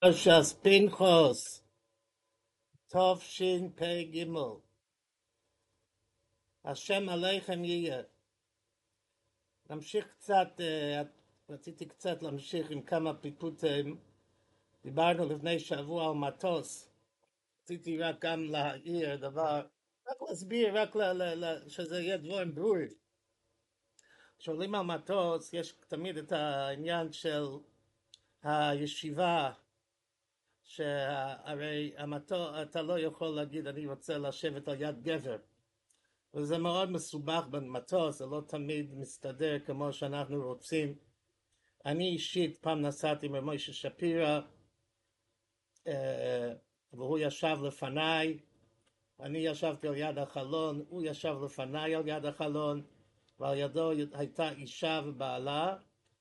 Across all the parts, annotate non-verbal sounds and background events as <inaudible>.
פרשס פנחוס, תשפ"ג. השם עליכם יהיה. נמשיך קצת, רציתי קצת להמשיך עם כמה פיקוטים. דיברנו לפני שבוע על מטוס. רציתי רק גם להעיר דבר, רק להסביר, רק ל, ל, ל, שזה יהיה דברים ברורים. כשעולים על מטוס יש תמיד את העניין של הישיבה שהרי המטור, אתה לא יכול להגיד אני רוצה לשבת על יד גבר וזה מאוד מסובך במטוס, זה לא תמיד מסתדר כמו שאנחנו רוצים. אני אישית פעם נסעתי מוישה שפירא אה, והוא ישב לפניי, אני ישבתי על יד החלון, הוא ישב לפניי על יד החלון ועל ידו הייתה אישה ובעלה,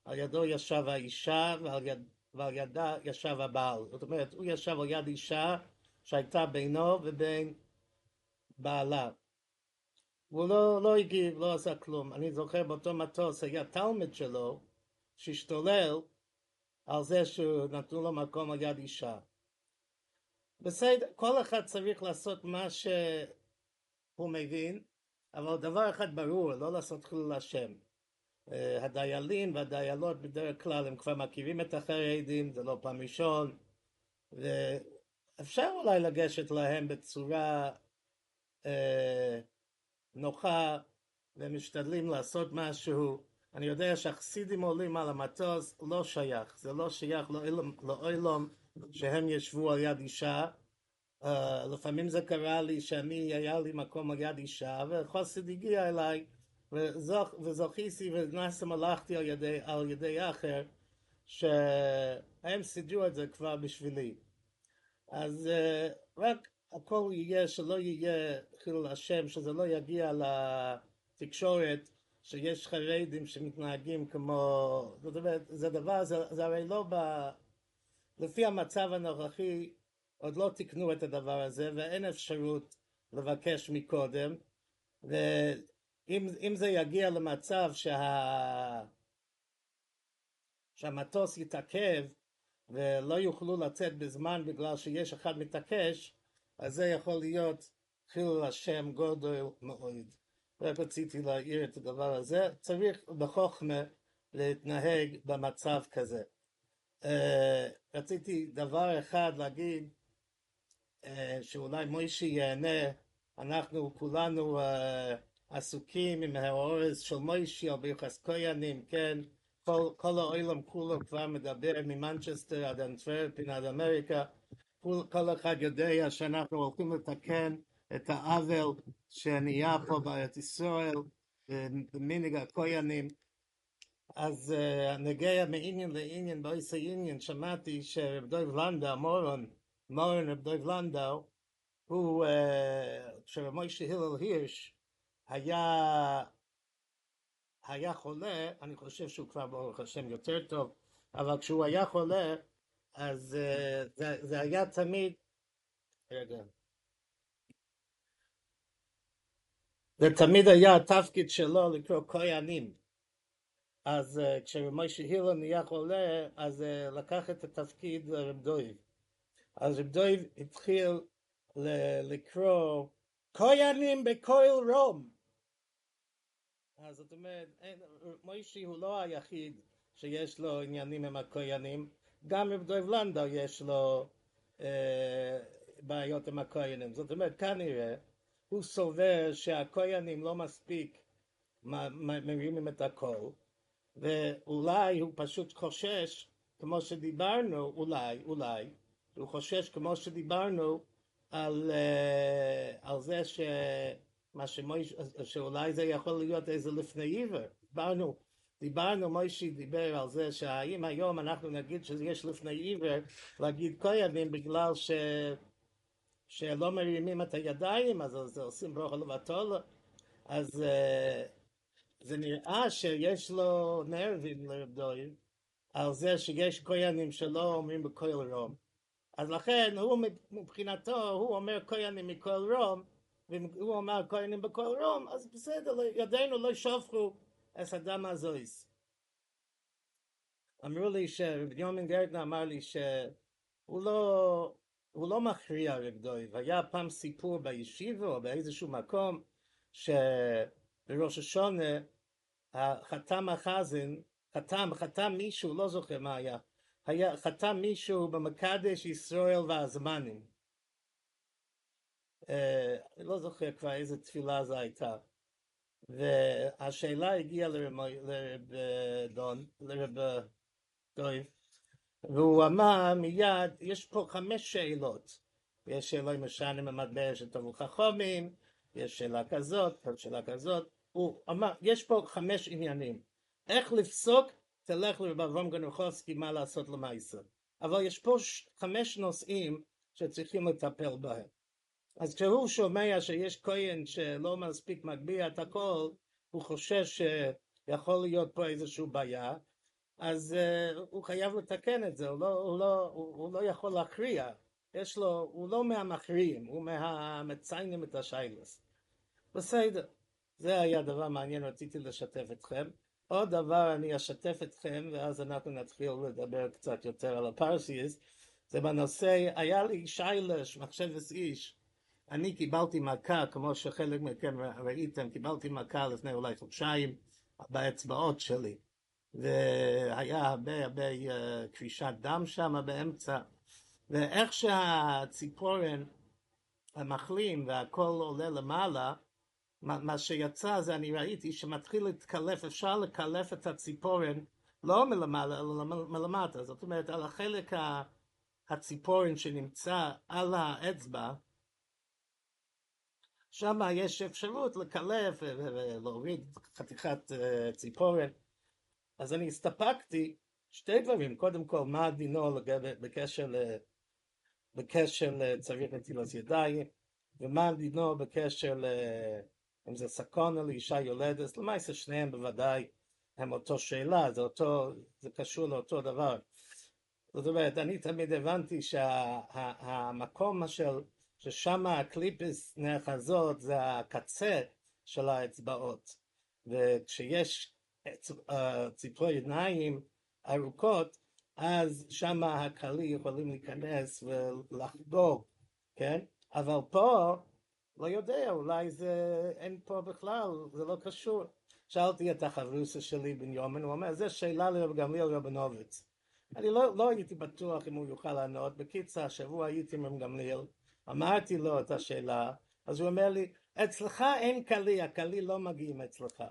על ידו ישב האישה ועל יד, ועל ידה ישב הבעל. זאת אומרת, הוא ישב על יד אישה שהייתה בינו ובין בעלה. והוא לא, לא הגיב, לא עשה כלום. אני זוכר באותו מטוס היה תלמיד שלו שהשתולל על זה שנתנו לו מקום על יד אישה. בסדר, כל אחד צריך לעשות מה שהוא מבין, אבל דבר אחד ברור, לא לעשות חילול השם. אה, הדיילים והדיילות בדרך כלל הם כבר מכירים את החרדים, זה לא פעם ראשון, ואפשר אולי לגשת להם בצורה אה, נוחה ומשתדלים לעשות משהו. אני יודע שהחסידים עולים על המטוס, לא שייך, זה לא שייך לאוילום שהם ישבו על יד אישה. Uh, לפעמים זה קרה לי שאני, היה לי מקום על יד אישה, וחסיד הגיע אליי וזוכ, וזוכיסי ונסם הלכתי על ידי, על ידי אחר שהם סידרו את זה כבר בשבילי. אז uh, רק הכל יהיה שלא יהיה חילול השם שזה לא יגיע לתקשורת שיש חרדים שמתנהגים כמו זאת אומרת זה דבר זה, זה הרי לא ב... לפי המצב הנוכחי עוד לא תיקנו את הדבר הזה ואין אפשרות לבקש מקודם. ו... אם, אם זה יגיע למצב שה... שהמטוס יתעכב ולא יוכלו לצאת בזמן בגלל שיש אחד מתעקש, אז זה יכול להיות חילול השם גודל מאוד. רק רציתי להעיר את הדבר הזה, צריך בחוכמה להתנהג במצב כזה. Uh, רציתי דבר אחד להגיד, uh, שאולי מוישי ייהנה, אנחנו כולנו uh, עסוקים עם האורס של מוישי ברכס כהנים, כן? כל, כל העולם כולו כבר מדבר ממנצ'סטר עד אנטוורפין עד אמריקה, כל, כל אחד יודע שאנחנו הולכים לתקן את העוול שנהיה פה בארץ ישראל במנהג הכהנים. אז uh, נגיע מעניין לעניין באיסי עניין, שמעתי שרב דויב לנדאו, מורון, מורון רב דויב לנדאו, הוא, uh, שרב מוישה הלל הירש, היה, היה חולה, אני חושב שהוא כבר ברוך השם יותר טוב, אבל כשהוא היה חולה, אז uh, זה, זה היה תמיד, רגע, זה תמיד היה התפקיד שלו לקרוא כהנים. אז uh, כשמשה הילו נהיה חולה, אז uh, לקח את התפקיד לרב דויב. אז רב דויב התחיל לקרוא כהנים בכל רום. אז זאת אומרת, מוישי הוא לא היחיד שיש לו עניינים עם הכהנים, גם רב דויב לנדאו יש לו אה, בעיות עם הכהנים. זאת אומרת, כנראה הוא סובר שהכהנים לא מספיק מרימים את הכל, ואולי הוא פשוט חושש, כמו שדיברנו, אולי, אולי, הוא חושש כמו שדיברנו על, uh, על זה ש... מה שמויש, שאולי זה יכול להיות איזה לפני עיוור. דיברנו, דיברנו, מוישי דיבר על זה שהאם היום אנחנו נגיד שיש לפני עיוור להגיד כהנים בגלל ש... שלא מרימים את הידיים, אז זה עושים ברוך לבטול, אז זה נראה שיש לו נרבים לרב דויב, על זה שיש כהנים שלא אומרים בכל רום. אז לכן הוא מבחינתו, הוא אומר כהנים מכל רום, והוא אמר כהנים בכל רום, אז בסדר, ידינו לא שופכו את הדם הזויס. אמרו לי שרבי יומן גרטנר אמר לי ש... הוא לא, הוא לא מכריע רב דויב. היה פעם סיפור בישיבה או באיזשהו מקום שבראש השונה חתם החזן, חתם, חתם מישהו, לא זוכר מה היה, היה חתם מישהו במקדש ישראל והזמנים. אה, לא זוכר כבר איזה תפילה זו הייתה. והשאלה הגיעה לרב דון, לרב דויב, והוא אמר מיד, יש פה חמש שאלות. יש שאלה אם משנה במטבע של תבוא חכמים, יש שאלה כזאת, שאלה כזאת. הוא אמר, יש פה חמש עניינים. איך לפסוק, תלך לרב אברהם גנוחובסקי מה לעשות למעשה. אבל יש פה חמש נושאים שצריכים לטפל בהם. אז כשהוא שומע שיש כהן שלא מספיק מגביה את הכל, הוא חושש שיכול להיות פה איזושהי בעיה, אז uh, הוא חייב לתקן את זה, הוא לא, הוא לא, הוא, הוא לא יכול להכריע, יש לו, הוא לא מהמכריעים, הוא מהמציינים את השיילס. בסדר, זה היה דבר מעניין, רציתי לשתף אתכם. עוד דבר אני אשתף אתכם, ואז אנחנו נתחיל לדבר קצת יותר על הפרסיס, זה בנושא, היה לי שיילש, מחשבת איש, אני קיבלתי מכה, כמו שחלק מכם ראיתם, קיבלתי מכה לפני אולי חודשיים באצבעות שלי. והיה הרבה הרבה uh, קרישת דם שם באמצע. ואיך שהציפורן המחלים והכל עולה למעלה, מה שיצא זה אני ראיתי שמתחיל להתקלף, אפשר לקלף את הציפורן לא מלמעלה אלא מלמטה, זאת אומרת על החלק הציפורן שנמצא על האצבע, שם יש אפשרות לקלף ולהוריד חתיכת אה, ציפורן. אז אני הסתפקתי שתי דברים, קודם כל מה דינו בקשר, בקשר לצריך נטילת ידיים, ומה דינו בקשר ל... אם זה סקונה לאישה יולדת, למעשה שניהם בוודאי הם אותו שאלה, זה אותו, זה קשור לאותו דבר. זאת אומרת, אני תמיד הבנתי שהמקום שה, של ששם הקליפס נאחזות זה הקצה של האצבעות וכשיש ציפורי עיניים ארוכות אז שם הקלי יכולים להיכנס ולחגוג, כן? אבל פה לא יודע, אולי זה אין פה בכלל, זה לא קשור. שאלתי את החברוסה שלי בן יומן, הוא אומר, זו שאלה לרב גמליאל רבנוביץ. אני לא, לא הייתי בטוח אם הוא יוכל לענות. בקיצר, השבוע הייתי עם רב גמליאל, אמרתי לו את השאלה, אז הוא אומר לי, אצלך אין קלי, הקלי לא מגיעים אצלך.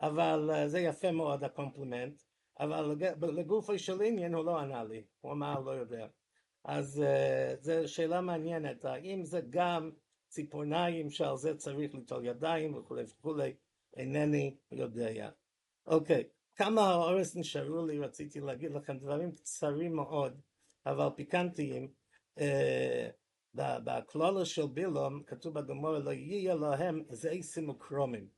אבל אה, זה יפה מאוד הקומפלימנט, אבל לגופו של עניין הוא לא ענה לי, הוא אמר לא יודע. אז uh, זו שאלה מעניינת, האם זה גם ציפורניים שעל זה צריך ליטול ידיים וכולי וכולי, אינני יודע. אוקיי, כמה אורס נשארו לי, רציתי להגיד לכם דברים קצרים מאוד, אבל פיקנטיים. Uh, בכלולה של בילום כתוב בגמור לא יהיה להם זייסים וקרומים.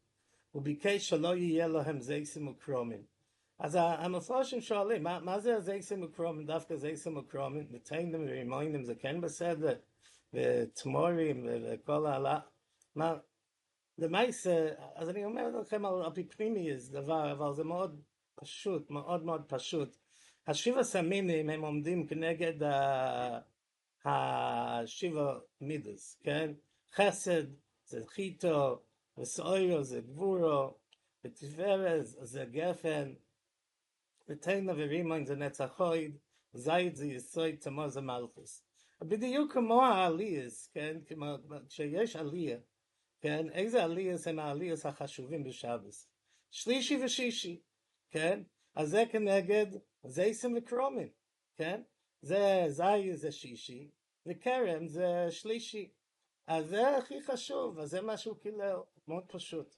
הוא ביקש שלא יהיה להם זייסים וקרומים. אז המפרשים שואלים מה, מה זה הזייסים וקרומים? דווקא זייסים וקרומים מתיינים ורימוינים זה כן בסדר ותמורים וכל הלאה מה למעשה אז אני אומר לכם על אפיפנימיס דבר אבל זה מאוד פשוט מאוד מאוד פשוט. השבע סמינים הם עומדים כנגד ה... השבע מידס, כן? חסד זה חיטו, וסוירו זה גבורו, ותפארז זה גפן, ותנא ורימון זה נצח הויד, זית זה יסוי תמו זה מלכוס. בדיוק כמו העליאס, כן? כמו שיש עלייה, כן? איזה עליאס הם העליאס החשובים בשבס? שלישי ושישי, כן? אז זה כנגד זייסים וקרומים, כן? זה זי זה שישי, וכרם זה שלישי. אז זה הכי חשוב, אז זה משהו כאילו מאוד פשוט.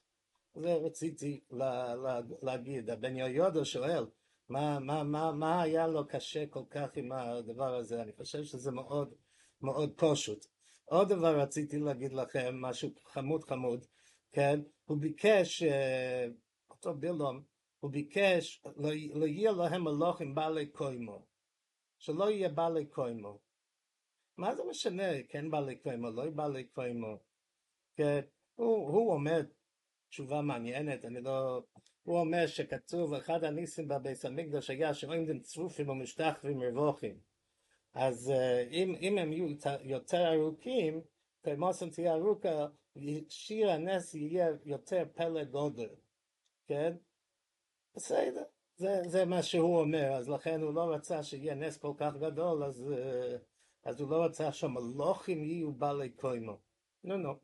זה רציתי לה, לה, להגיד. הבן יהודו שואל, מה, מה, מה, מה היה לו קשה כל כך עם הדבר הזה? אני חושב שזה מאוד מאוד פשוט. עוד דבר רציתי להגיד לכם, משהו חמוד חמוד, כן? הוא ביקש, אותו בילום, הוא ביקש, לא, לא יהיה להם מלוכים בעלי קוימו. שלא יהיה בעלי קוימו. מה זה משנה, כן בעלי קוימו, לא בעלי קוימו. כן, הוא, הוא אומר תשובה מעניינת, אני לא... הוא אומר שכתוב, אחד הניסים בביס המקדוש היה שעומדים צרופים ומשתחווים רווחים. אז אם, אם הם יהיו יותר ארוכים, כמוסם תהיה ארוכה, שיר הנס יהיה יותר פלא גודל, כן? בסדר, זה, זה מה שהוא אומר, אז לכן הוא לא רצה שיהיה נס כל כך גדול, אז, אז הוא לא רצה שהמלוכים יהיו בעלי קוימו. נו נו.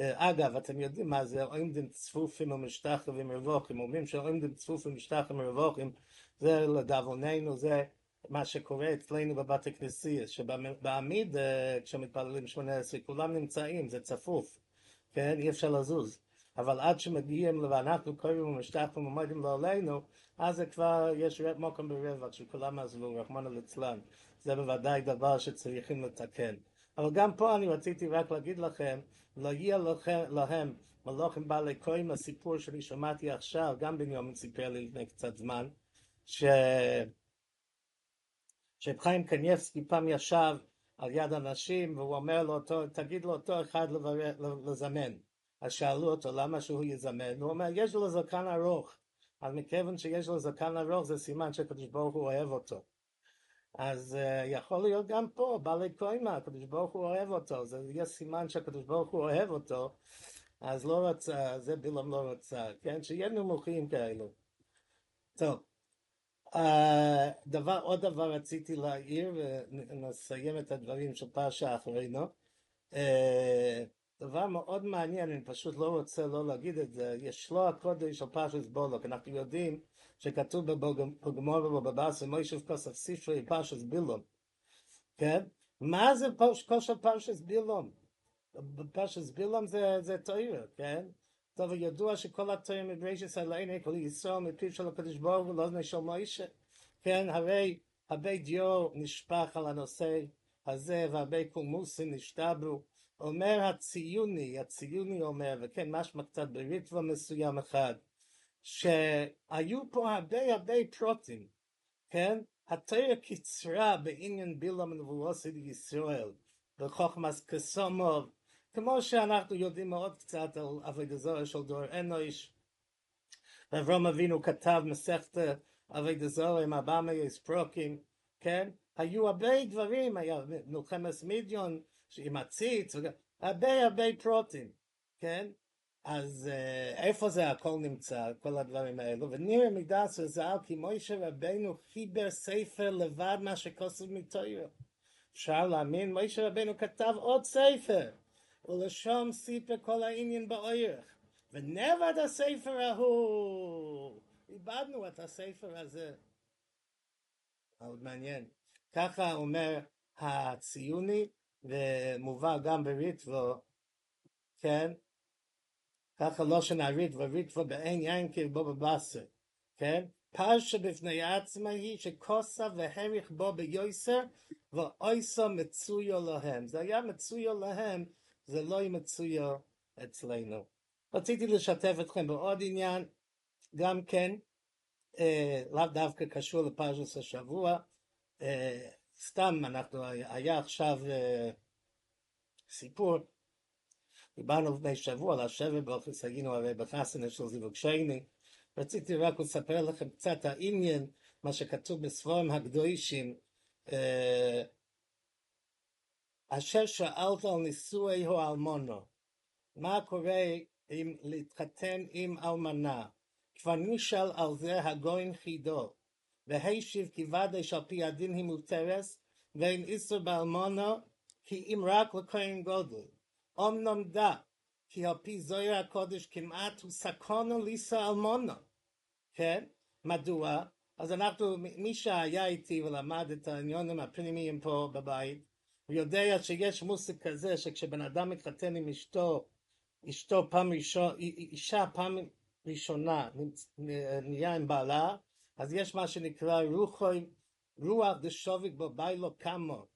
אגב, אתם יודעים מה זה עומדים צפופים ומשתחווים רווחים, אומרים שעומדים צפופים ומשתחווים רווחים, זה לדאבוננו, זה מה שקורה אצלנו בבת הכנסייה, שבעמיד כשמתפללים שמונה עשרה כולם נמצאים, זה צפוף, כן? אי אפשר לזוז. אבל עד שמגיעים ואנחנו קוראים ומשתחווים ועומדים לא עלינו, אז זה כבר, יש מקום ברווח שכולם עזבו, רחמנא ליצלן. זה בוודאי דבר שצריכים לתקן. אבל גם פה אני רציתי רק להגיד לכם, לא יהיה לכם, להם מלוכים בעלי כהן, הסיפור שאני שמעתי עכשיו, גם בנימין סיפר לי לפני קצת זמן, ש... שחיים קניאבסקי פעם ישב על יד אנשים והוא אומר לו, תגיד לאותו אחד לזמן. אז שאלו אותו למה שהוא יזמן, הוא אומר, יש לו זקן ארוך, אז מכיוון שיש לו זקן ארוך זה סימן שהקדוש ברוך הוא אוהב אותו. אז uh, יכול להיות גם פה, בעלי קוימה, הקדוש ברוך הוא אוהב אותו, זה יהיה סימן שהקדוש ברוך הוא אוהב אותו, אז לא רצה, זה בלעם לא רצה, כן? שיהיה נמוכים כאלו. טוב, uh, דבר, עוד דבר רציתי להעיר, ונסיים את הדברים של פרשה אחרינו. Uh, דבר מאוד מעניין, אני פשוט לא רוצה לא להגיד את זה, יש לו הקודש של פרשת בולוק, אנחנו יודעים שכתוב בגמור ובבאס ומוישב כוסף ספרי פרשת בילום, כן? מה זה כושר פרשת בילום? פרשת בילום זה, זה תויר, כן? טוב, ידוע שכל התויר מדרשת עלינו, כל ישראל מפיו של הקדוש ברוך הוא, לא נשל מוישה, כן? הרי הרבה דיו נשפך על הנושא הזה, והרבה קולמוסים נשתברו, אומר הציוני, הציוני אומר, וכן משמע קצת בריטבו מסוים אחד, שהיו פה הרבה הרבה פרוטים, כן? התרא קיצרה בעניין בילום נבואוסי ישראל, בחוכמס כסומוב, כמו שאנחנו יודעים מאוד קצת על אבי זוהר של דור אנוש, ואברום אבינו כתב מסכת אבי זוהר עם ארבע מאות פרוקים, כן? היו הרבה דברים, היה מלחמת מידיון, עם הציץ, הרבה הרבה פרוטים, כן? אז איפה זה הכל נמצא, כל הדברים האלו? ונראה מידס וזל כי מוישה רבנו חיבר ספר לבד מה שכוסף מתוירו. אפשר להאמין, מוישה רבנו כתב עוד ספר, ולשום סיפר כל העניין באוירך. ונבד הספר ההוא, איבדנו את הספר הזה. מאוד מעניין. ככה אומר הציוני, ומובא גם בריטבו, כן? ככה לא שנערית וריטבו באין יין כרבו בבשר, כן? פרשה בפני עצמה היא שכוסה והריך בו ביוסר ואויסו מצויו להם. זה היה מצויו להם, זה לא מצויו אצלנו. רציתי לשתף אתכם בעוד עניין, גם כן, אה, לאו דווקא קשור לפרשת השבוע, אה, סתם אנחנו, היה עכשיו סיפור, דיברנו לפני שבוע על השבע באופס, היינו הרי בחסנה של זיווג שני, רציתי רק לספר לכם קצת העניין, מה שכתוב בספורם הקדושים, אשר שאלת על נישואי או אלמונו, מה קורה אם להתחתן עם אלמנה? כבר נשאל על זה הגוין חידו, והשיב ודאי שעל פי הדין היא מותרס, ואין איסור באלמונו, כי אם רק לכהן גודל. אמנם דע, כי על פי זוהר הקודש כמעט הוא סקונו ליסה אלמונו. כן? מדוע? אז אנחנו, מי שהיה איתי ולמד את העניונים הפנימיים פה בבית, הוא יודע שיש מושג כזה שכשבן אדם מתחתן עם אשתו, אשתו פעם ראשונה, אישה פעם ראשונה נהיה עם בעלה, אז יש מה שנקרא רוחוי, רוח דשוביק בביילו כמו,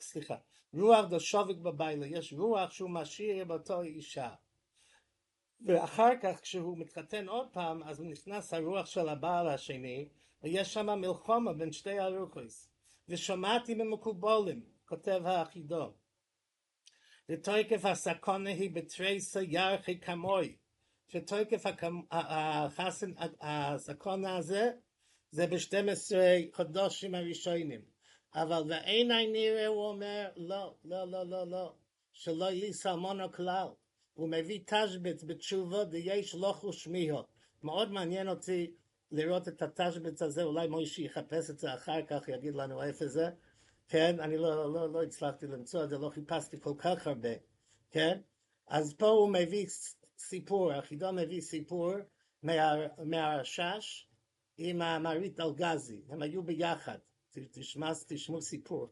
סליחה, רוח דשוביק בביילו, יש רוח שהוא משאיר באותו אישה. ואחר כך כשהוא מתחתן עוד פעם, אז נכנס הרוח של הבעל השני, ויש שם מלחומה בין שתי הרוחס. ושמעתי ממקובולים, כותב האחידו, ותוקף הסקונה היא בתריסה ירחי כמוי, שתוקף הסקונה הזה זה ב-12 חודשים הראשונים. אבל אני נראה, הוא אומר, לא, לא, לא, לא, לא, שלא לי סלמונו כלל. הוא מביא תשבץ בתשובו דיש לא חושמיהו. מאוד מעניין אותי לראות את התשבץ הזה, אולי מוישי יחפש את זה אחר כך, יגיד לנו איפה זה, כן, אני לא, לא, לא הצלחתי למצוא את זה, לא חיפשתי כל כך הרבה, כן, אז פה הוא מביא סיפור, החידון מביא סיפור מה, מהרשש עם המרית אלגזי, הם היו ביחד, תשמע, תשמעו סיפור.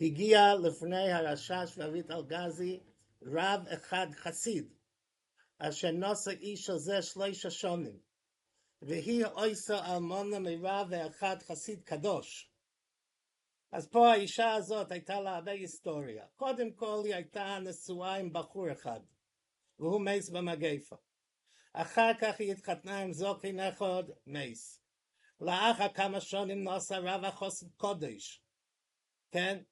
הגיע לפני הרשש והרית אלגזי רב אחד חסיד, אשר נושא איש הזה שלושה שונים, והיא אויסו אלמונה מרב ואחד חסיד קדוש. אז פה האישה הזאת הייתה לה הרבה היסטוריה. קודם כל היא הייתה נשואה עם בחור אחד, והוא מייס במגפה. אחר כך היא התחתנה עם זוקי אחד, מייס. לאחר כמה שנים נוסע רב החוסד קודש, כן?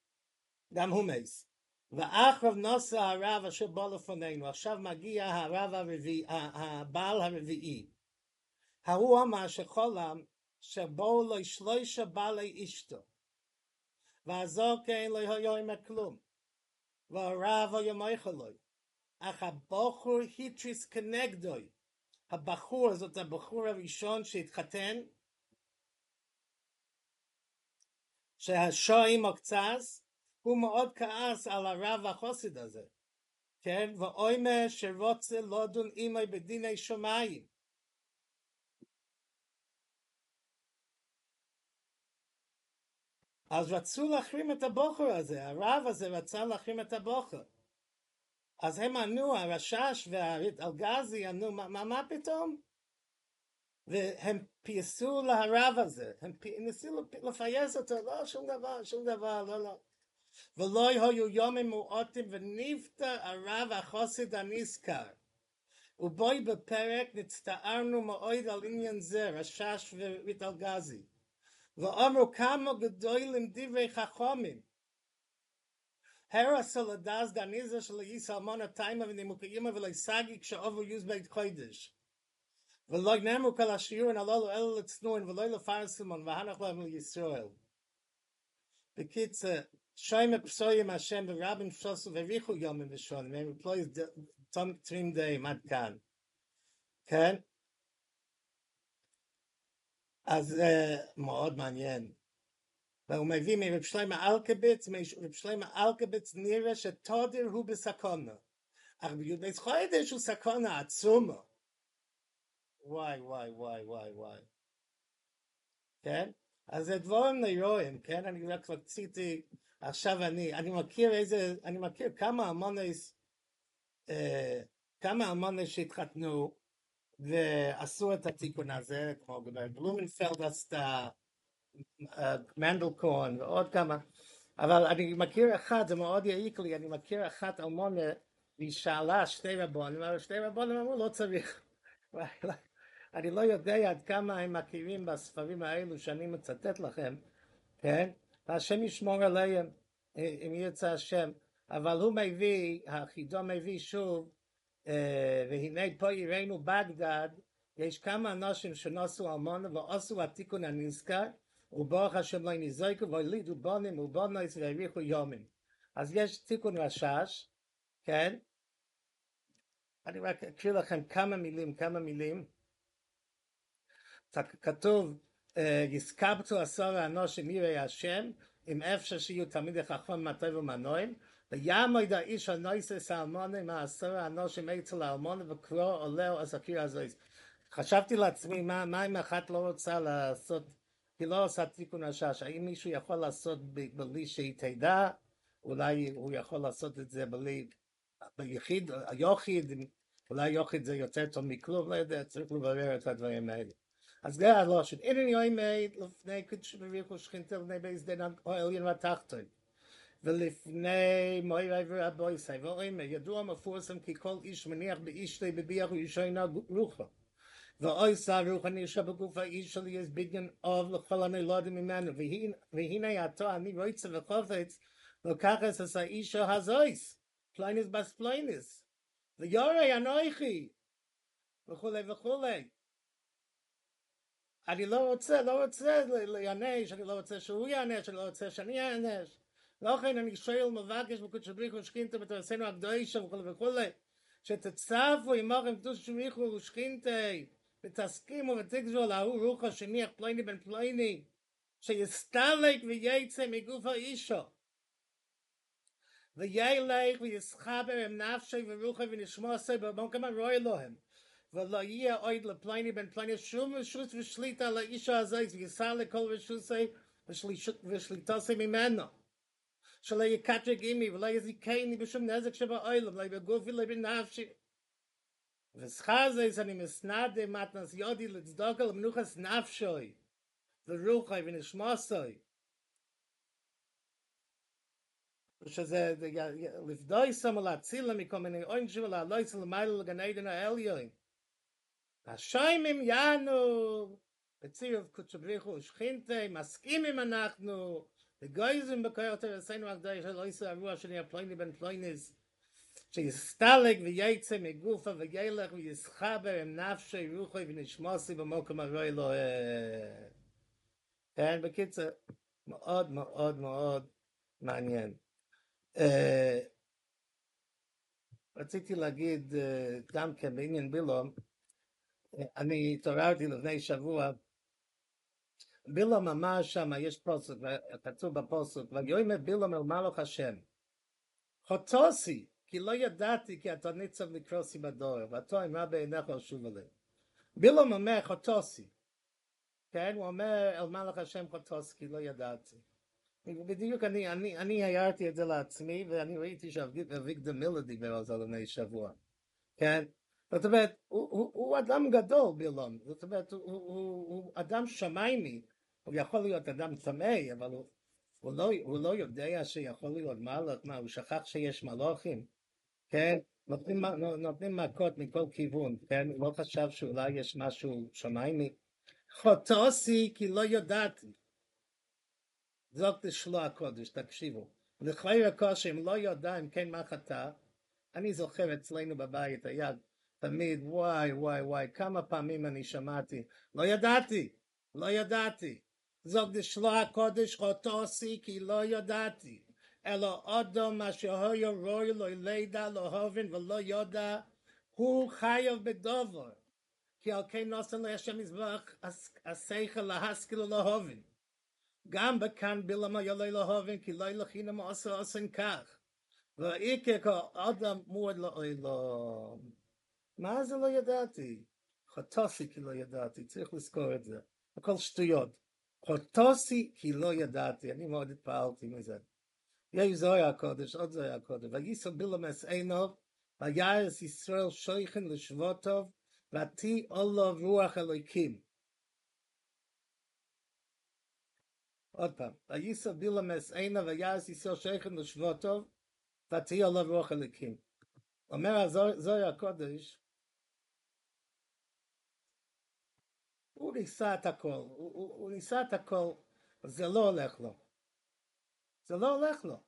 גם הוא מייס. ואחריו נוסע הרב אשר בא לפנינו, עכשיו מגיע הרב הרביעי, הבעל הרביעי. ההוא אמר שחולם שבואו לו שלושה בעלי אשתו. והזוקן לא היה עם כלום. והרב היה מייחלוי. אך הבחור היטריס כנגדוי. הבחור, זאת הבחור הראשון שהתחתן, שהשועים מוקצז, הוא מאוד כעס על הרב החוסיד הזה, כן? ואוימה שרוצה לא דון אימי בדיני שמיים. אז רצו להחרים את הבוחר הזה, הרב הזה רצה להחרים את הבוחר. אז הם ענו, הרשש והאלגזי ענו, מה, מה, מה פתאום? והם פייסו להרב הזה, הם ניסו לפייס אותו, לא, שום דבר, שום דבר, לא, לא. ולא היו יומים מועטים ונפטר הרב החוסד הנזכר. ובואי בפרק נצטערנו מאוד על עניין זה, רשש ריטלגזי. ואומרו כמה גדולים דברי חכמים. הרס לדאז דניזה של ישראל מונה טיימה ונימוקיימה ולסגי כשעובר יוז בית קודש. ולא נאמרו כל השיעורן הללו אלו לצנוען ולא לפרסמון והנח להם לישראל. בקיצר, שוים פסויים השם ורבים שוסו וריחו יומים ושונים, הם פלויז תום טרים די עד כאן. כן? אז uh, מאוד מעניין. והוא מביא מרב שלמה אלקביץ, מרב שלמה אלקביץ נראה שתודר הוא בסכונה. אך בי"ב חודש הוא סכונה עצומה. וואי וואי וואי וואי וואי. כן? אז זה דברים נאירואים, כן? אני רק רציתי, עכשיו אני, אני מכיר איזה, אני מכיר כמה המונס, אה, כמה המונס שהתחתנו ועשו את התיקון הזה, כמו גברת בלומנפלד עשתה, אה, מנדל קורן ועוד כמה, אבל אני מכיר אחד, זה מאוד יעיק לי, אני מכיר אחת אלמונה, והיא שאלה שתי רבונים, אבל שתי רבונים אמרו לא צריך. <laughs> אני לא יודע עד כמה הם מכירים בספרים האלו שאני מצטט לכם, כן? והשם ישמור עליהם, אם ירצה השם, אבל הוא מביא, החידון מביא שוב, והנה פה יראינו בגדד, יש כמה אנשים שנוסו אלמונה ועשו התיקון הנזכר, וברוך השם לא נזרקו והולידו בונים ובונוס והאריכו יומים. אז יש תיקון רשש, כן? אני רק אקריא לכם כמה מילים, כמה מילים. כתוב, יסקבצו עשור האנושים יראי השם, אם אפשר שיהיו תלמידי חכם מטב ומנועים, ויעמוד האיש הנויסס האלמוני מעשר האנושים אצל האלמוני וקרוא עולהו אז הקיר הזויס. חשבתי לעצמי, מה, מה אם אחת לא רוצה לעשות, היא לא עושה תיקון השש, האם מישהו יכול לעשות בלי שהיא תדע, אולי הוא יכול לעשות את זה בלי, ביחיד, היוחיד, אולי יוחיד זה יותר טוב מכלום, לא יודע, צריך לברר את הדברים האלה. אז זה הלושן, אין יוי מי לפני קודש בריחו שכינתה לפני בייס דין העליין והתחתון ולפני מוי רי ורבוי סי ואוימה ידוע מפורסם כי כל איש מניח באישתי בביח וישוינה רוחה ואוי סע רוחה נרשה בגוף האיש שלי יש בדיין אוב לכל הנולדים ממנו והנה עתו אני רויצה וחופץ לקחת את האיש הזויס פליינס בס פליינס ויורי אנויכי וכולי וכולי אני לא רוצה, לא רוצה להיענש, אני לא רוצה שהוא יענש, אני לא רוצה שאני אענש. לכן אני שואל מבקש בקודש בריך ושכינתה בתורסנו הקדושה וכולי וכולי שתצפו עמכם קדוש שמיכו ושכינתה ותסכימו ותקזו על ההוא רוח השניח פלויני בן פלויני שיסתלק וייצא מגוף האישו וילך ויסחבר עם נפשי ורוחי ונשמע עשה במקום הרוי להם ולא יהיה עוד לפלויני בן פלויני שום רשות ושליטה על האישו הזה ויסר לכל רשוסי ושליטוסי ממנו שלא יקטרג עמי ולא יזיקני בשום נזק שבאוילם, לא בגופי, לא בנפשי. ושכר זה שאני מסנדה מתנס יודי לצדוק על מנוחס נפשוי, ורוחי ונשמוסוי. שזה לפדוי סמו להצילה מכל מיני עונשי ולעלוי סלמיילה לגן עדן העליון. Was scheim im Janu, beziehung kutschubrichu, schinte, maskim im Anachnu, de geusen bekeuerte, es sein mag deich, el oise arua, schen ihr pleini ben pleinis, she is stalig, vi jeitze, me gufa, vi geilach, vi is chaber, im nafshe, ruchoi, vi nishmosi, vi mokum arroi lohe. Ten, להגיד, eh, גם כן, בעניין בילום, אני התעוררתי לפני שבוע בילום ממש שם, יש פוסק, כתוב בפוסק, ויאמר בילום אל מלוך השם, חוטוסי, כי לא ידעתי כי אתה ניצב לקרוסי בדור, ואתה אמרה בעיניך ושוב עליהם. בילום אומר חוטוסי, כן, הוא אומר אל מלוך השם חוטוסי, כי לא ידעתי. בדיוק אני, אני, אני הערתי את זה לעצמי, ואני ראיתי שאביגדור מילר דיבר על זה לפני שבוע, כן? זאת אומרת, הוא, הוא, הוא אדם גדול בילום, זאת אומרת, הוא, הוא, הוא, אדם שמיימי, הוא יכול להיות אדם צמא, אבל הוא, הוא, לא, הוא לא יודע שיכול להיות מלאך, מה, הוא שכח שיש מלאכים, כן? נותנים, נותנים מכות מכל כיוון, כן? הוא לא חשב שאולי יש משהו שמיימי. חוטוסי כי לא ידעתי. זאת לשלו הקודש, תקשיבו. לכוי הקושי, אם לא יודע אם כן מה חטא, אני זוכר אצלנו בבית היה תמיד וואי וואי וואי כמה פעמים אני שמעתי לא ידעתי, לא ידעתי זוג דשלו הקודש חוטוסי כי לא ידעתי אלא אודו מה שהויו רוי לא לידע לא הובין ולא יודע הוא חייב בדובר כי על כן נוסן להשם מזבח השכל להשכיל לא הובין גם בכאן בלמה יולי לא הובין כי לא ילכינם עושה עושן כך ואיקה כאדם מועד לאוילום מה זה לא ידעתי? חוטוסי כי לא ידעתי, צריך לזכור את זה. הכל שטויות. חוטוסי כי לא ידעתי, אני מאוד התפעלתי מזה. יש זוהי הקודש, עוד זוהי הקודש. וייסו בילומס עינוב, ויערס ישראל שויכן לשבוטוב, ותהי אולו רוח אלוהיקים. עוד פעם, וייסו בילומס עינוב, ויערס ישראל שויכן לשבוטוב, ותהי אולו רוח אלוהיקים. אומר זוהי הקודש, הוא ניסה את הכל, הוא, הוא, הוא ניסה את הכל, זה לא הולך לו. זה לא הולך לו,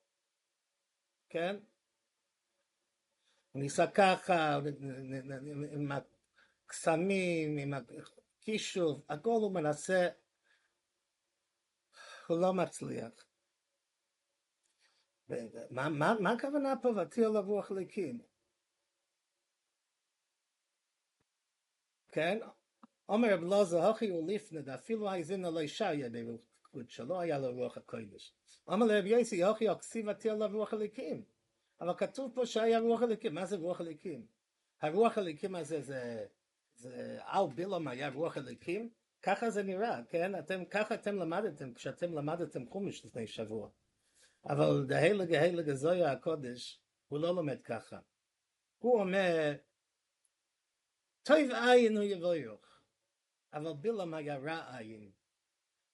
כן? הוא ניסה ככה, עם הקסמים, עם הכישוב, הכל הוא מנסה, הוא לא מצליח. מה, מה, מה הכוונה פה? ותהיה לו רוח ליקים. כן? Omer Blaze hochi u lifne da filo hay zin lo ishaye be kut shlo hay lo ruach koidesh. Omer le yesi hochi oksiv at lo ruach lekim. אבל כתוב פה שהיה רוח אליקים, מה זה רוח אליקים? הרוח אליקים הזה זה, זה אל בילום היה רוח אליקים? ככה זה נראה, כן? אתם, ככה אתם למדתם, כשאתם למדתם חומש לפני שבוע. אבל דהלג ההלג הזויה הקודש, הוא לא לומד ככה. הוא אומר, טוב עין הוא יבוא יוך. אבל בלעם היה רע עין.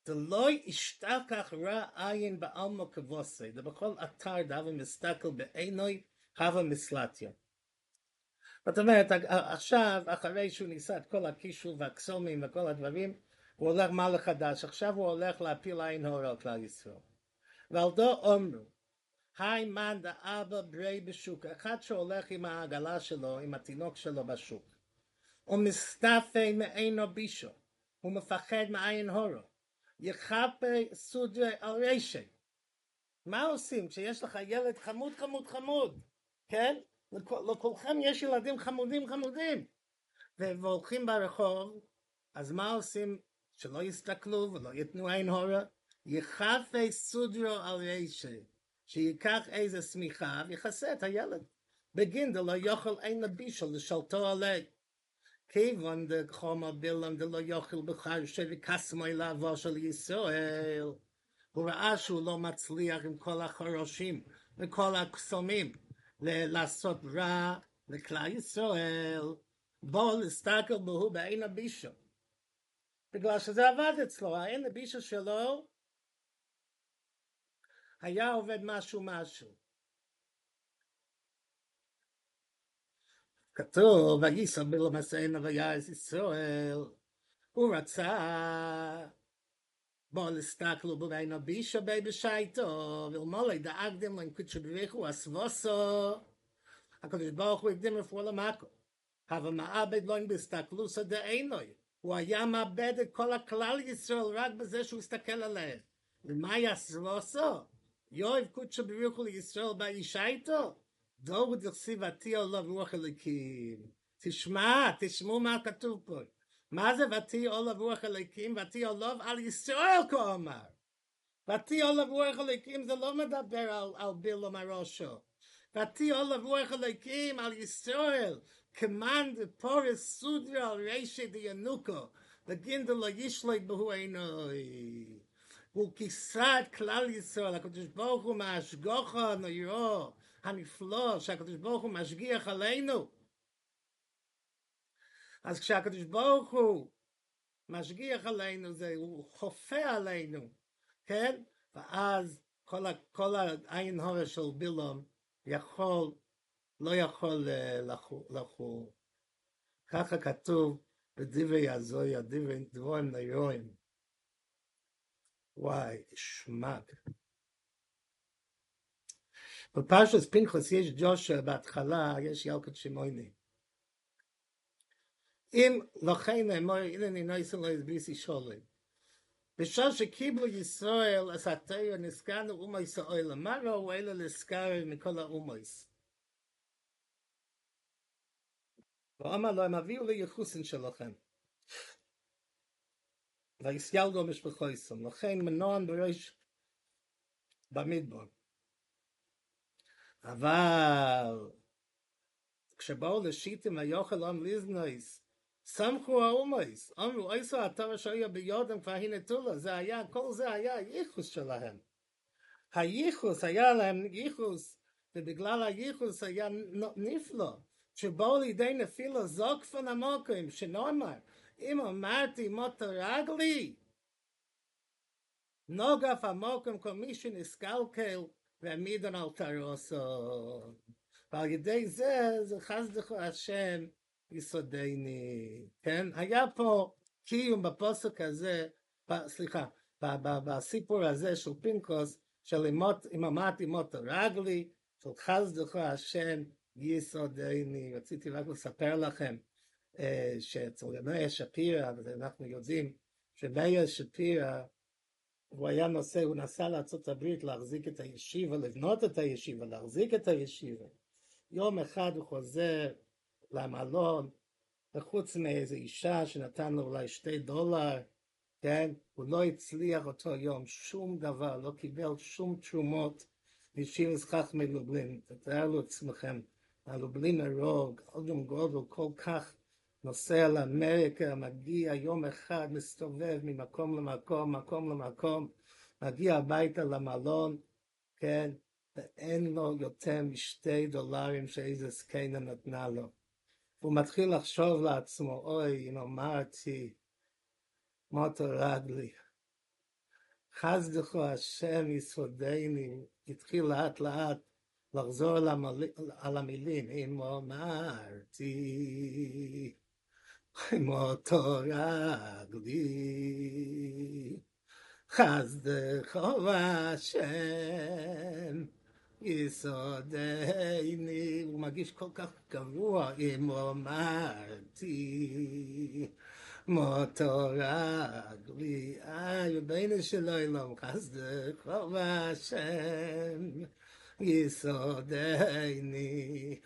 זה לא ישתכח רע עין בעלמו כבוסי, זה בכל אתר דאבה מסתכל בעינוי הווה מסלטיה. זאת אומרת, עכשיו, אחרי שהוא ניסה את כל הקישור והקסומים וכל הדברים, הוא הולך מה לחדש, עכשיו הוא הולך להפיל עין הור על כלל ישראל. ועל דו אומרו, היי מן דאבא ברי בשוק, אחד שהולך עם העגלה שלו, עם התינוק שלו בשוק. ומסתפה מעינו בישו, הוא מפחד מעין הורו. יחפה סודרי על. מה עושים כשיש לך ילד חמוד חמוד חמוד, כן? לכולכם יש ילדים חמודים חמודים. והולכים ברחוב, אז מה עושים? שלא יסתכלו ולא יתנו עין הורה. יחפה סודרו על רשי. שיקח איזה סמיכה ויכסה את הילד. בגין דלא יאכל אין לבישל לשלטו עלי. כיוון דחומה בילם דלא יאכל בחרשי וקסמו אליו של ישראל. הוא ראה שהוא לא מצליח עם כל החרושים וכל הקסומים לעשות רע לכלל ישראל. בואו להסתכל בו בעין הבישל. בגלל שזה עבד אצלו, העין הבישל שלו היה עובד משהו משהו. כתוב, וייסע בלמסענה ויעש ישראל, הוא רצה בוא לסתכלו בבין הבישה בי בשייטו, ולמולי דאגדם להם קודשו בריחו אסבוסו, הקדוש ברוך הוא הקדים רפואה למקו. אבל מעבד לא בהסתכלוסו דאינוי, הוא היה מאבד את כל הכלל ישראל רק בזה שהוא הסתכל עליהם. ומה יסבוסו? יואב קודשו בריחו לישראל באישייטו, דור ותהיה לו רוח אליקים. תשמע, תשמעו מה כתוב פה. מה זה ותהיה לו רוח אליקים? ותהיה לו על ישראל כה אמר. ותהיה לו רוח אליקים זה לא מדבר על, על בילום הראשו. ותהיה לו רוח אליקים על ישראל. כמאן דפורס סודרה על רשי דיינוקו. וגינדל לא ישלט בהו עינוי. הוא כיסה את כלל ישראל, הקדוש ברוך הוא מהשגוח הנוירו, הנפלא, שהקדוש ברוך הוא משגיח עלינו. אז כשהקדוש ברוך הוא משגיח עלינו, זה הוא חופה עלינו, כן? ואז כל, כל העין הורה של בילום יכול, לא יכול לחול. ככה כתוב בדברי הזויה, דברי נוירואים. וואי, שמק. בפרשת פנחס יש ג'ושה בהתחלה, יש ילקוט שמויני. אם לכן אמור, אינני נויסן לא יסביסי שולם. בשעה שקיבלו ישראל, אז התאיר נסקנו אומייס האוילם. מה ראו אלה לסקר מכל האומייס? ואומר לו, הם הביאו לי יחוסן שלכם. ויסילגו משפחויסם, לכן מנוען בראש במדבר. אבל כשבאו לשיטים היוכל עם ליזנויס, סמכו האומייס, אמרו, איסו התור שהיה ביודם כבר הנה תולה, זה היה, כל זה היה הייחוס שלהם. הייחוס היה להם ייחוס, ובגלל הייחוס היה נפלא, שבאו לידי נפילה זוק פן המוקרים, שנאמר, אם אמרתי מוטו רגלי, נוגף המוקם כל מי שנסקלקל ועמידון על תרוסו. ועל ידי זה, זה חס דחו השם יסודני. כן? היה פה קיום בפוסק הזה, סליחה, בסיפור הזה של פינקוס, של אם אמרתי מוטו רגלי, של חס דחו השם יסודני. רציתי רק לספר לכם. שאצל מאיר שפירא, ואנחנו יודעים שמאיר שפירא, הוא היה נושא, הוא נסע לארה"ב להחזיק את הישיבה, לבנות את הישיבה, להחזיק את הישיבה. יום אחד הוא חוזר למלון, וחוץ מאיזו אישה שנתן לו אולי שתי דולר, כן, הוא לא הצליח אותו יום, שום דבר, לא קיבל שום תרומות מישיבת חכמי לובלין. תתארו לעצמכם, הלובלין הרוג, אדם גודל כל כך נוסע לאמריקה, מגיע יום אחד, מסתובב ממקום למקום, מקום למקום, מגיע הביתה למלון, כן, ואין לו יותר משתי דולרים שאיזה זקנה נתנה לו. הוא מתחיל לחשוב לעצמו, אוי, אם אמרתי, מוטו רגלי, חסדכו השם יסודני, התחיל לאט לאט לחזור על המילים, אם אמרתי, motor אגלי חז דחבשן יסוד אייני הוא מגיש כל כך גרוע אם אמרתי. מאטער אגלי איי בין שלוי לא חז דחבשן יסוד אייני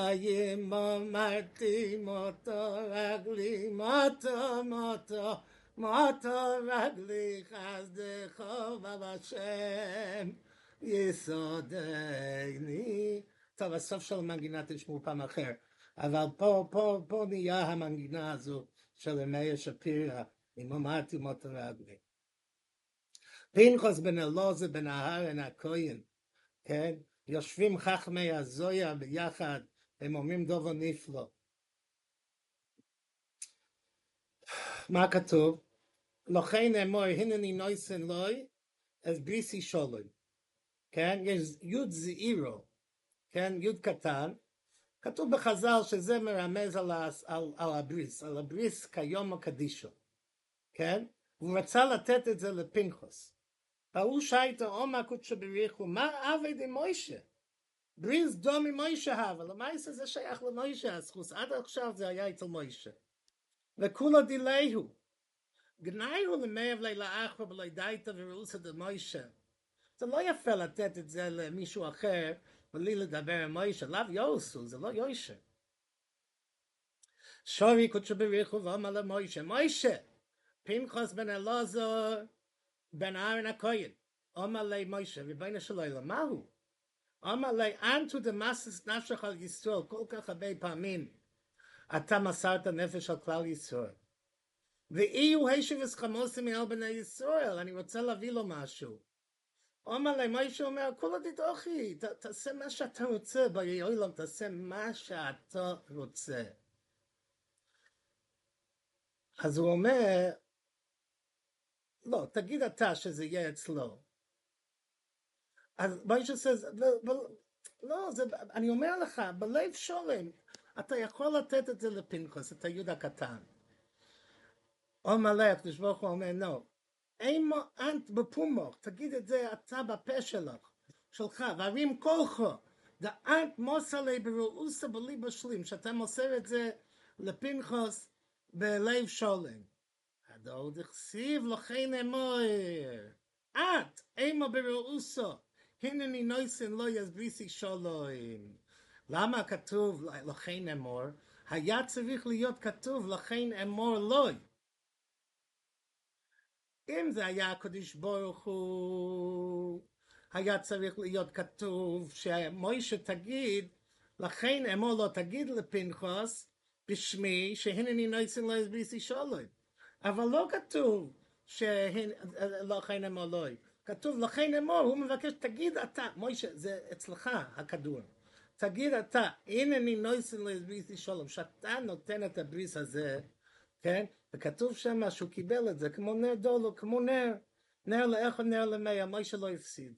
היום אמרתי מוטו רגלי, מוטו, מוטו, מוטו רגלי, חסדך ובהשם, יסודני. טוב, הסוף של המנגינה תשמעו פעם אחר. אבל פה, פה, פה נהיה המנגינה הזו של מאיר שפירא, אם אמרתי מות רגלי. פנחס בן אלוזה בן אהרן הכהן, כן? יושבים חכמי הזויה ביחד, הם אומרים דובו נפלא. מה כתוב? לכן אמור, הנני נויסן לוי, אז בריסי שולוי. כן? יש יוד זעירו, כן? יוד קטן, כתוב בחז"ל שזה מרמז על, על, על הבריס, על הבריס כיום הקדישו, כן? הוא רצה לתת את זה לפנחוס. ההוא שייטו עומא קודשא בריחו, מה עבד עם מוישה? בריס דומי מוישה הווה, למעשה זה שייך למוישה הסחוס, עד עכשיו זה היה אצל מוישה. וכולו דילייהו, גנאיהו למייב לילה אחר בלוי דייתא וראוסא דמוישה. זה לא יפה לתת את זה למישהו אחר, בלי לדבר עם מוישה, לאו יוסו, זה לא יוישה. שורי קודשו בריחו ואומר למוישה, מוישה, פנחס בן אלעזר בן אהרן הכהן, אומר לי מוישה, ריבונו של עולם, מה הוא? אומר לי, אנטו דמאסס נפשך על ישראל, כל כך הרבה פעמים אתה מסרת נפש על כלל ישראל. ואי הוא הישב וסחמוסים מעל בני ישראל, אני רוצה להביא לו משהו. אומר להם, יש אומר, כל עוד ידעוכי, תעשה מה שאתה רוצה, ביי עולם, תעשה מה שאתה רוצה. אז הוא אומר, לא, תגיד אתה שזה יהיה אצלו. אז מה יש עושה, לא, זה, אני אומר לך, בלב שולם, אתה יכול לתת את זה לפנחס, את היהודה הקטן. אומר לך, תשבוך הוא אומר, לא, אימו אנט בפומוך, תגיד את זה אתה בפה שלך, שלך, והרים כולכו, דאנט מוסלי ברעוסה בליבה שלים, שאתה מוסר את זה לפנחוס בלב שולם. הדור דכסיב לכן אמור, את, אימו ברעוסו, הנני נויסן לא יסביסי שולוים. למה כתוב לכן אמור? היה צריך להיות כתוב לכן אמור לוי. אם זה היה הקדוש ברוך הוא, היה צריך להיות כתוב שמוישה תגיד, לכן אמור לו תגיד לפנחס בשמי שהנני נויסן לא יסביסי שולוי. אבל לא כתוב שלכן אמור לא. כתוב לכן אמור, הוא מבקש תגיד אתה, מוישה זה אצלך הכדור. תגיד אתה, הנני נויסן לא יסביסי שולום, שאתה נותן את הבריס הזה כן? וכתוב שם שהוא קיבל את זה כמו נר דולו, כמו נר, נר לאחד נר למאה, מוישה לא הפסיד.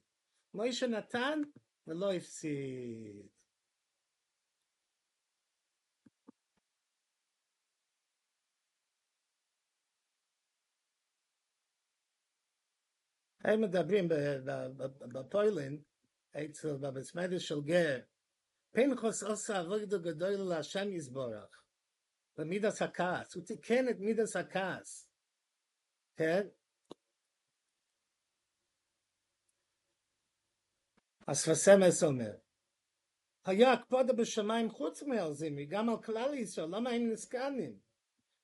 מוישה נתן ולא הפסיד. הם מדברים בפוילין, אצל בבסמדש של גר, פנחוס עושה עבודה גדול להשם יסבורך. במידס הכעס, הוא תיקן את מידס הכעס, כן? הספסמס אומר, היה הקפודה בשמיים חוץ מהרזימי, גם על כלל ישראל, למה הם נזכנים?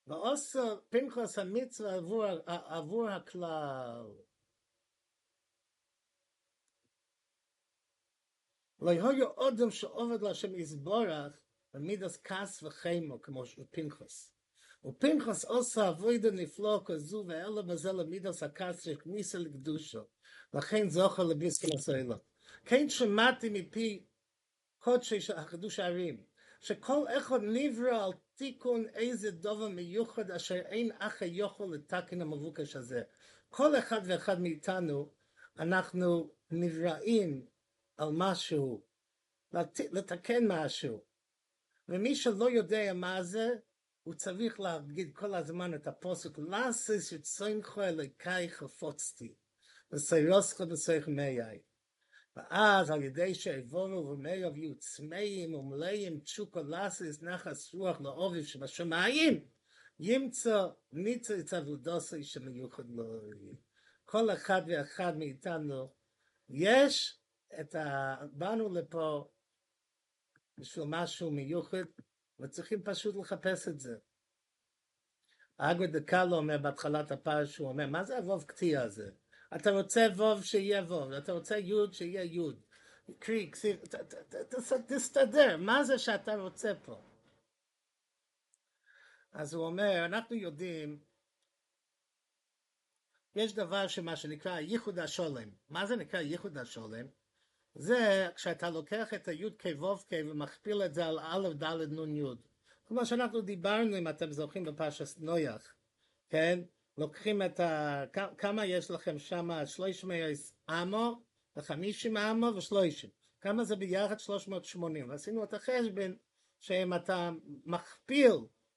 ועושה פנחס המצווה עבור, עבור הכלל. לא יהיה אודם שעובד להשם יסבורך, במידס כעס וחמו כמו פנחס. ופנחס עושה עבודה נפלא כזו ואלה בזה למידס הכעס שכניסה לקדושו. לכן זוכר לביסקל הסוילה. כן שמעתי מפי קודשי של החידוש הערים, שכל אחד נברא על תיקון איזה דובר מיוחד אשר אין אחר יכול לתקן המבוקש הזה. כל אחד ואחד מאיתנו אנחנו נבראים על משהו, לתקן משהו. ומי שלא יודע מה זה, הוא צריך להגיד כל הזמן את הפוסק, לאסס יצוינכו אליקי חפוצתי, וסיירוסכו בסייך מייי. ואז על ידי שאיבורו ומאיו יהיו צמאים ומלאים תשוקו לאסס נחס רוח לעובב שבשמיים, ימצא ניצה את עבודוסי שמיוחד לו. כל אחד ואחד מאיתנו, יש את ה... באנו לפה בשביל משהו מיוחד, וצריכים פשוט לחפש את זה. אגו דקלו אומר בהתחלת הפרש, הוא אומר, מה זה הווב קטיע הזה? אתה רוצה ווב שיהיה ווב, אתה רוצה יוד שיהיה יוד. קרי, כסיב, תסתדר, מה זה שאתה רוצה פה? אז הוא אומר, אנחנו יודעים, יש דבר שמה שנקרא ייחוד השולם. מה זה נקרא ייחוד השולם? זה כשאתה לוקח את היוד קי ומכפיל את זה על א' ד' נ' י'. כמו שאנחנו דיברנו, אם אתם זוכרים בפרשת נויח, כן? לוקחים את ה... כמה יש לכם שם? שלוש מייס אמו וחמישים אמו ושלושים. כמה זה ביחד? שלוש מאות שמונים. ועשינו את החשבון שאם אתה מכפיל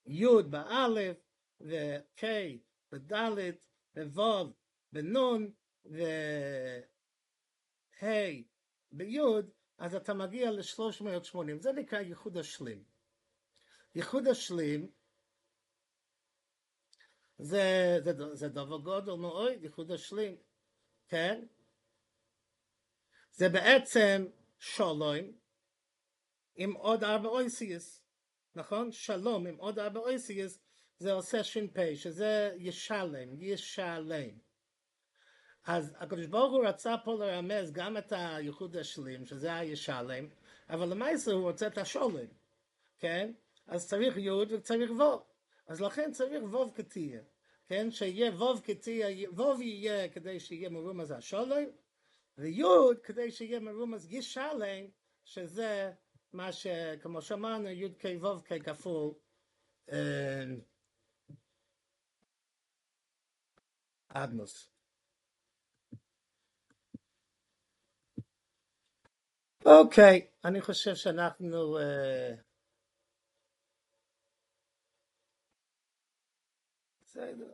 י' באלף וק' בד' וו' בנ' וה' בי' אז אתה מגיע ל-380, זה נקרא ייחוד השלים. ייחוד השלים זה, זה, זה דבר גודל מאוד, ייחוד השלים, כן? זה בעצם שלום עם עוד ארבע אויסיוס, נכון? שלום עם עוד ארבע אויסיוס זה עושה ש"פ, שזה ישלם, ישלם. אז הקדוש ברוך הוא רצה פה לרמז גם את הייחוד השלים, שזה הישלם, אבל למעשה הוא רוצה את השולם, כן? אז צריך יוד וצריך ווב. אז לכן צריך ווב כתייה, כן? שיהיה ווב כתייה, ווב יהיה כדי שיהיה מרומז השולם, ויוד כדי שיהיה מרומז ישלם, שזה מה שכמו שאמרנו, יוד כי ווב כי כפול, אדנוס. אוקיי, אני חושב שאנחנו... Uh,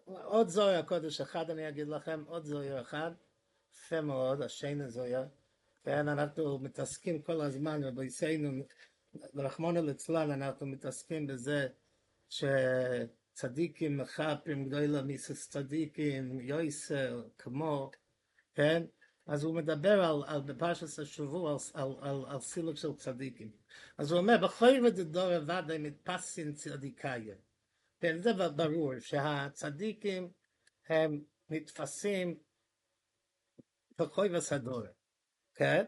עוד זוהר הקודש אחד אני אגיד לכם, עוד זוהר אחד, יפה מאוד, השני זוהר, כן, אנחנו מתעסקים כל הזמן ובייסנו, ברחמונו ליצלן אנחנו מתעסקים בזה שצדיקים מחפים גדולה מיסס צדיקים, יויסר, כמו, כן, אז הוא מדבר על, על בפרשת השבוע, על, על, על, על סילוק של צדיקים. אז הוא אומר, בכל ודדור ודאי מתפסים צדיקאיה. כן, זה ברור שהצדיקים הם נתפסים בכל וסדור, כן?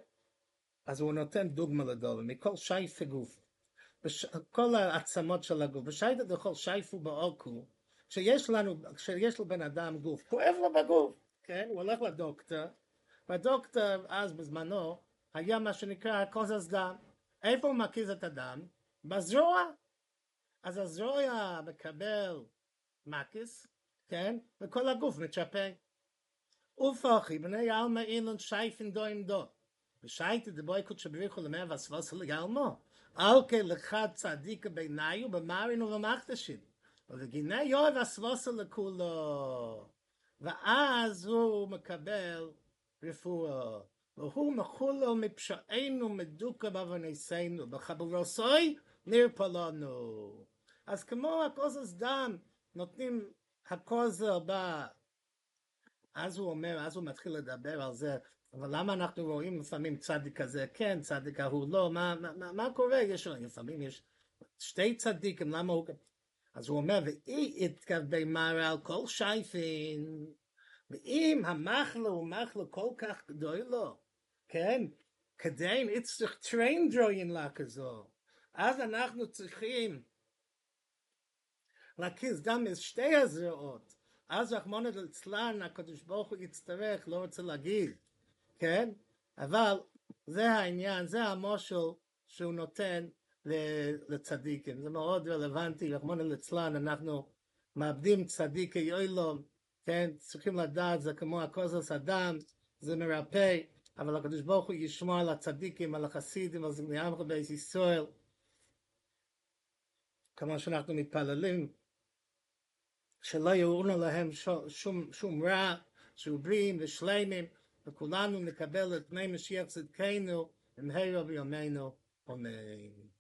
אז הוא נותן דוגמה לדולר, מכל שייף הגוף, בש... כל העצמות של הגוף, בשייטת לכל שייפו באוקו, כשיש לנו, כשיש לבן אדם גוף, כואב לו בגוף, כן? הוא הולך לדוקטור, והדוקטור אז בזמנו היה מה שנקרא קוזז דם. איפה הוא מקיז את הדם? בזרוע. אז הזרוע מקבל מקיס, כן? וכל הגוף מצ'פה. ופוחי, בני עלמא אילון שייפן דו עם דו. ושייטי דבוי קודש בריחו למאה והסבוס לגלמו. אלכה לך צדיקה בעיניו במארין ובמחתשין. ובגיני יואב הסבוס לכולו. ואז הוא מקבל רפואה. והוא מחולו מפשענו מדוקה בעוונסינו, בחברוסוי נרפא לנו. אז כמו הכוזס דם, נותנים הכוזר ב... אז הוא אומר, אז הוא מתחיל לדבר על זה, אבל למה אנחנו רואים לפעמים צדיק כזה כן, צדיק ההוא לא, מה, מה, מה קורה? יש, לפעמים יש שתי צדיקים, למה הוא... אז הוא אומר, ואי יתכוון מראה על כל שייפין, ואם המחלה הוא מחלה כל כך גדול לו, כן? כדי נצטרך טריינדרוין לה כזו, אז אנחנו צריכים להקיז גם את שתי הזרועות, אז רחמונא ליצלן הקדוש ברוך הוא יצטרך, לא רוצה להגיד, כן? אבל זה העניין, זה המושל שהוא נותן לצדיקים, זה מאוד רלוונטי, רחמונא ליצלן, אנחנו מאבדים צדיקי יוילום, כן, צריכים לדעת, זה כמו הכוזס אדם, זה מרפא, אבל הקדוש ברוך הוא ישמור על הצדיקים, על החסידים, על זמני עמך בייס ישראל, כמו שאנחנו מתפללים, שלא יאורנו להם שום, שום רע, בריאים ושלמים, וכולנו נקבל את פני משיח צדקנו, במהרה בימינו, אמן.